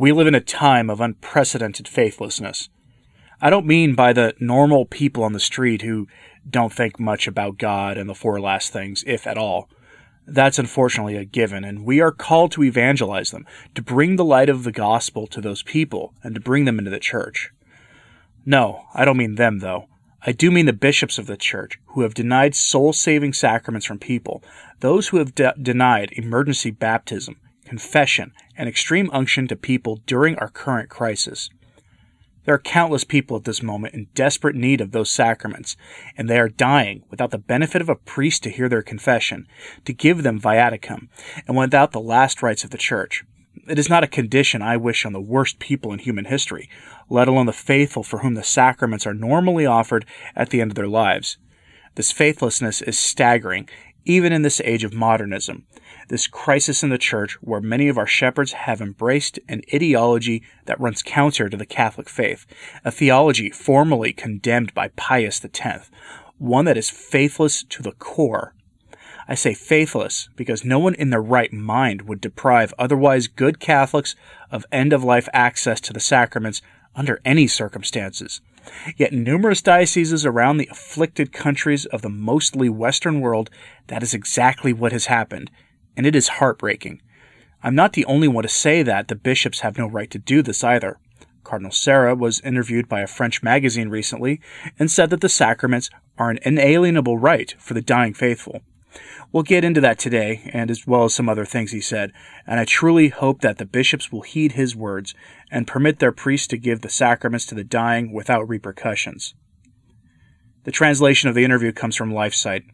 We live in a time of unprecedented faithlessness. I don't mean by the normal people on the street who don't think much about God and the four last things, if at all. That's unfortunately a given, and we are called to evangelize them, to bring the light of the gospel to those people, and to bring them into the church. No, I don't mean them, though. I do mean the bishops of the church who have denied soul saving sacraments from people, those who have de- denied emergency baptism, confession, and extreme unction to people during our current crisis. There are countless people at this moment in desperate need of those sacraments, and they are dying without the benefit of a priest to hear their confession, to give them viaticum, and without the last rites of the Church. It is not a condition I wish on the worst people in human history, let alone the faithful for whom the sacraments are normally offered at the end of their lives. This faithlessness is staggering, even in this age of modernism, this crisis in the church where many of our shepherds have embraced an ideology that runs counter to the Catholic faith, a theology formally condemned by Pius X, one that is faithless to the core. I say faithless because no one in their right mind would deprive otherwise good Catholics of end of life access to the sacraments under any circumstances. Yet, numerous dioceses around the afflicted countries of the mostly Western world, that is exactly what has happened, and it is heartbreaking. I'm not the only one to say that the bishops have no right to do this either. Cardinal Sarah was interviewed by a French magazine recently and said that the sacraments are an inalienable right for the dying faithful. We'll get into that today, and as well as some other things he said, and I truly hope that the bishops will heed his words and permit their priests to give the sacraments to the dying without repercussions. The translation of the interview comes from LifeSite.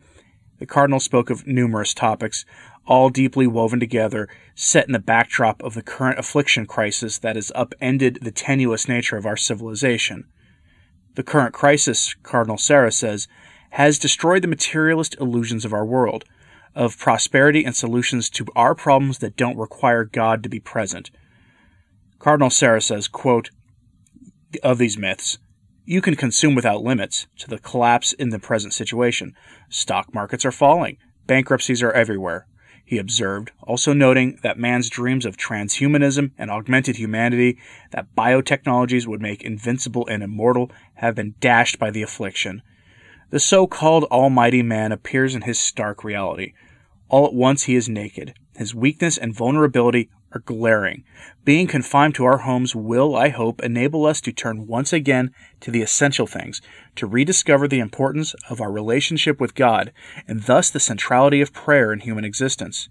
The Cardinal spoke of numerous topics, all deeply woven together, set in the backdrop of the current affliction crisis that has upended the tenuous nature of our civilization. The current crisis, Cardinal Sarah says, has destroyed the materialist illusions of our world, of prosperity and solutions to our problems that don't require God to be present. Cardinal Sarah says, quote, of these myths, you can consume without limits to the collapse in the present situation. Stock markets are falling. Bankruptcies are everywhere, he observed, also noting that man's dreams of transhumanism and augmented humanity that biotechnologies would make invincible and immortal have been dashed by the affliction. The so called Almighty Man appears in his stark reality. All at once he is naked. His weakness and vulnerability are glaring. Being confined to our homes will, I hope, enable us to turn once again to the essential things, to rediscover the importance of our relationship with God, and thus the centrality of prayer in human existence.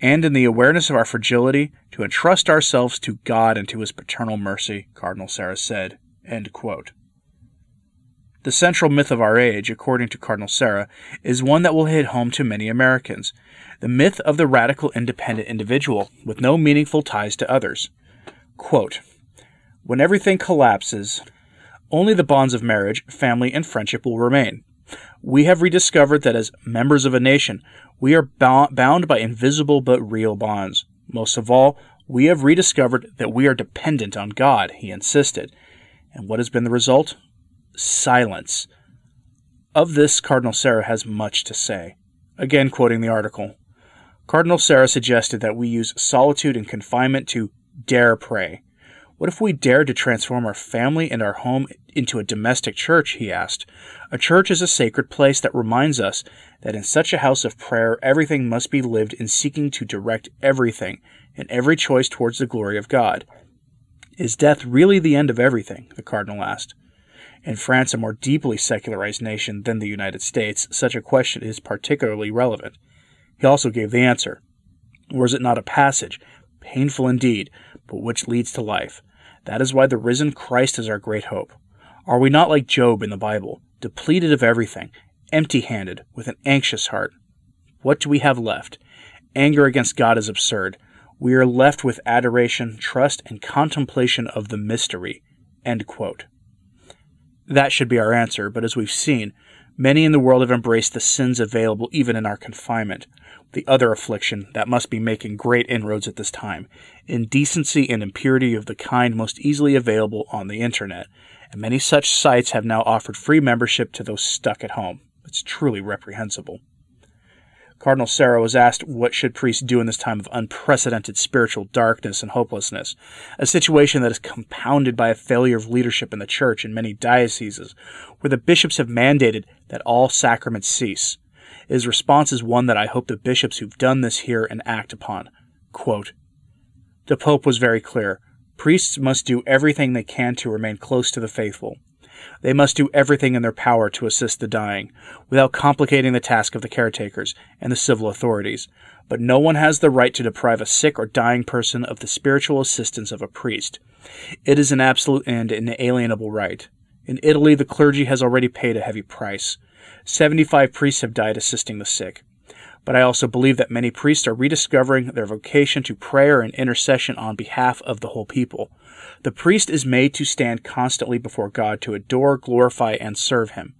And in the awareness of our fragility, to entrust ourselves to God and to His paternal mercy, Cardinal Sarah said. The central myth of our age, according to Cardinal Sarah, is one that will hit home to many Americans the myth of the radical independent individual with no meaningful ties to others. Quote, when everything collapses, only the bonds of marriage, family, and friendship will remain. We have rediscovered that as members of a nation, we are bound by invisible but real bonds. Most of all, we have rediscovered that we are dependent on God, he insisted. And what has been the result? Silence. Of this, Cardinal Sarah has much to say. Again, quoting the article Cardinal Sarah suggested that we use solitude and confinement to dare pray. What if we dared to transform our family and our home into a domestic church? He asked. A church is a sacred place that reminds us that in such a house of prayer, everything must be lived in seeking to direct everything and every choice towards the glory of God. Is death really the end of everything? the Cardinal asked. In France, a more deeply secularized nation than the United States, such a question is particularly relevant. He also gave the answer. Or is it not a passage, painful indeed, but which leads to life? That is why the risen Christ is our great hope. Are we not like Job in the Bible, depleted of everything, empty handed, with an anxious heart? What do we have left? Anger against God is absurd. We are left with adoration, trust, and contemplation of the mystery. End quote. That should be our answer, but as we've seen, many in the world have embraced the sins available even in our confinement. The other affliction that must be making great inroads at this time indecency and impurity of the kind most easily available on the internet. And many such sites have now offered free membership to those stuck at home. It's truly reprehensible. Cardinal Sarah was asked what should priests do in this time of unprecedented spiritual darkness and hopelessness, a situation that is compounded by a failure of leadership in the church in many dioceses, where the bishops have mandated that all sacraments cease. His response is one that I hope the bishops who've done this hear and act upon. Quote, the Pope was very clear. Priests must do everything they can to remain close to the faithful. They must do everything in their power to assist the dying, without complicating the task of the caretakers and the civil authorities. But no one has the right to deprive a sick or dying person of the spiritual assistance of a priest. It is an absolute and inalienable right. In Italy, the clergy has already paid a heavy price. 75 priests have died assisting the sick. But I also believe that many priests are rediscovering their vocation to prayer and intercession on behalf of the whole people. The priest is made to stand constantly before God to adore, glorify, and serve Him.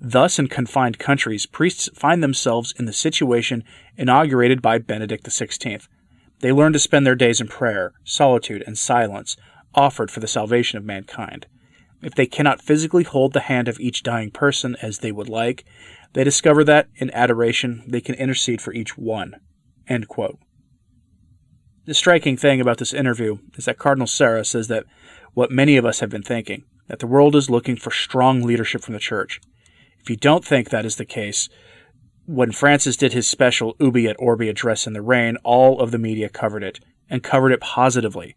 Thus, in confined countries, priests find themselves in the situation inaugurated by Benedict XVI. They learn to spend their days in prayer, solitude, and silence, offered for the salvation of mankind. If they cannot physically hold the hand of each dying person as they would like, they discover that, in adoration, they can intercede for each one. The striking thing about this interview is that Cardinal Sarah says that what many of us have been thinking that the world is looking for strong leadership from the church. If you don't think that is the case, when Francis did his special Urbi et Orbi address in the rain, all of the media covered it, and covered it positively.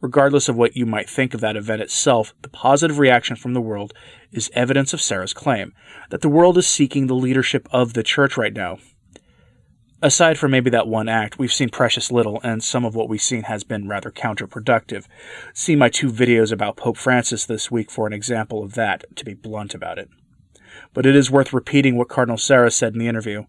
Regardless of what you might think of that event itself, the positive reaction from the world is evidence of Sarah's claim that the world is seeking the leadership of the church right now, aside from maybe that one act, we've seen precious little, and some of what we've seen has been rather counterproductive. See my two videos about Pope Francis this week for an example of that, to be blunt about it. But it is worth repeating what Cardinal Sarah said in the interview.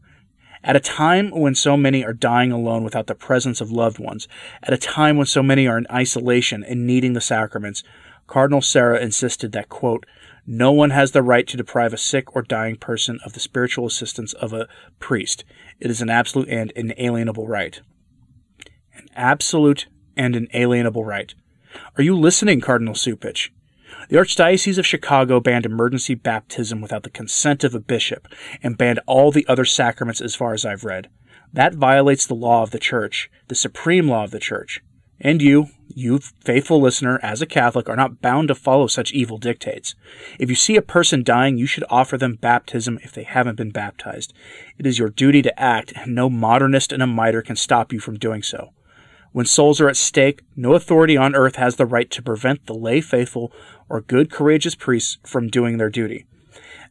At a time when so many are dying alone without the presence of loved ones, at a time when so many are in isolation and needing the sacraments, Cardinal Sarah insisted that, quote, no one has the right to deprive a sick or dying person of the spiritual assistance of a priest. It is an absolute and inalienable right. An absolute and inalienable right. Are you listening, Cardinal Cupich? The Archdiocese of Chicago banned emergency baptism without the consent of a bishop and banned all the other sacraments as far as I've read. That violates the law of the Church, the supreme law of the Church. And you, you faithful listener, as a Catholic, are not bound to follow such evil dictates. If you see a person dying, you should offer them baptism if they haven't been baptized. It is your duty to act, and no modernist in a mitre can stop you from doing so. When souls are at stake, no authority on earth has the right to prevent the lay faithful or good, courageous priests from doing their duty.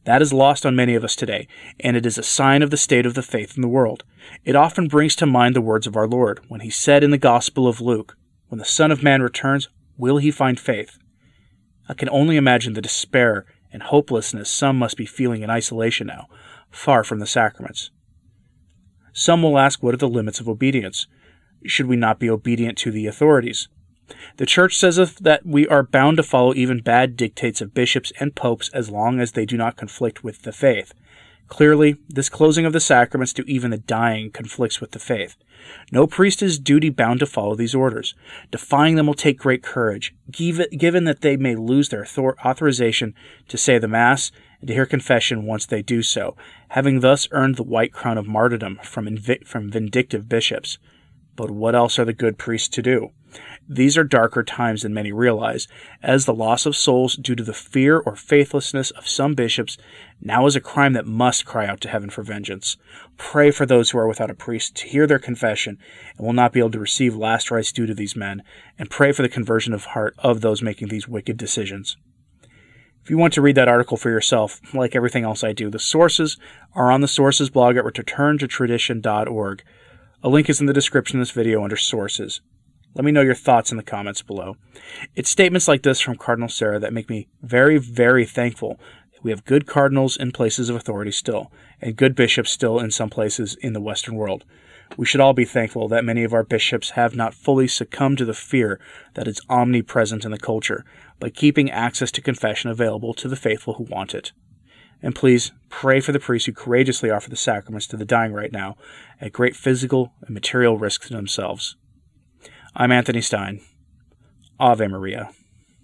That is lost on many of us today, and it is a sign of the state of the faith in the world. It often brings to mind the words of our Lord, when he said in the Gospel of Luke, when the Son of Man returns, will he find faith? I can only imagine the despair and hopelessness some must be feeling in isolation now, far from the sacraments. Some will ask what are the limits of obedience? Should we not be obedient to the authorities? The Church says that we are bound to follow even bad dictates of bishops and popes as long as they do not conflict with the faith. Clearly, this closing of the sacraments to even the dying conflicts with the faith. No priest is duty bound to follow these orders. Defying them will take great courage, given that they may lose their authorization to say the Mass and to hear confession once they do so, having thus earned the white crown of martyrdom from, from vindictive bishops. But what else are the good priests to do? These are darker times than many realize, as the loss of souls due to the fear or faithlessness of some bishops now is a crime that must cry out to heaven for vengeance. Pray for those who are without a priest to hear their confession and will not be able to receive last rites due to these men, and pray for the conversion of heart of those making these wicked decisions. If you want to read that article for yourself, like everything else I do, the sources are on the sources blog at returntotradition.org. A link is in the description of this video under sources. Let me know your thoughts in the comments below. It's statements like this from Cardinal Sarah that make me very, very thankful that we have good cardinals in places of authority still, and good bishops still in some places in the Western world. We should all be thankful that many of our bishops have not fully succumbed to the fear that is omnipresent in the culture by keeping access to confession available to the faithful who want it. And please pray for the priests who courageously offer the sacraments to the dying right now at great physical and material risk to themselves. I'm Anthony Stine. Ave Maria.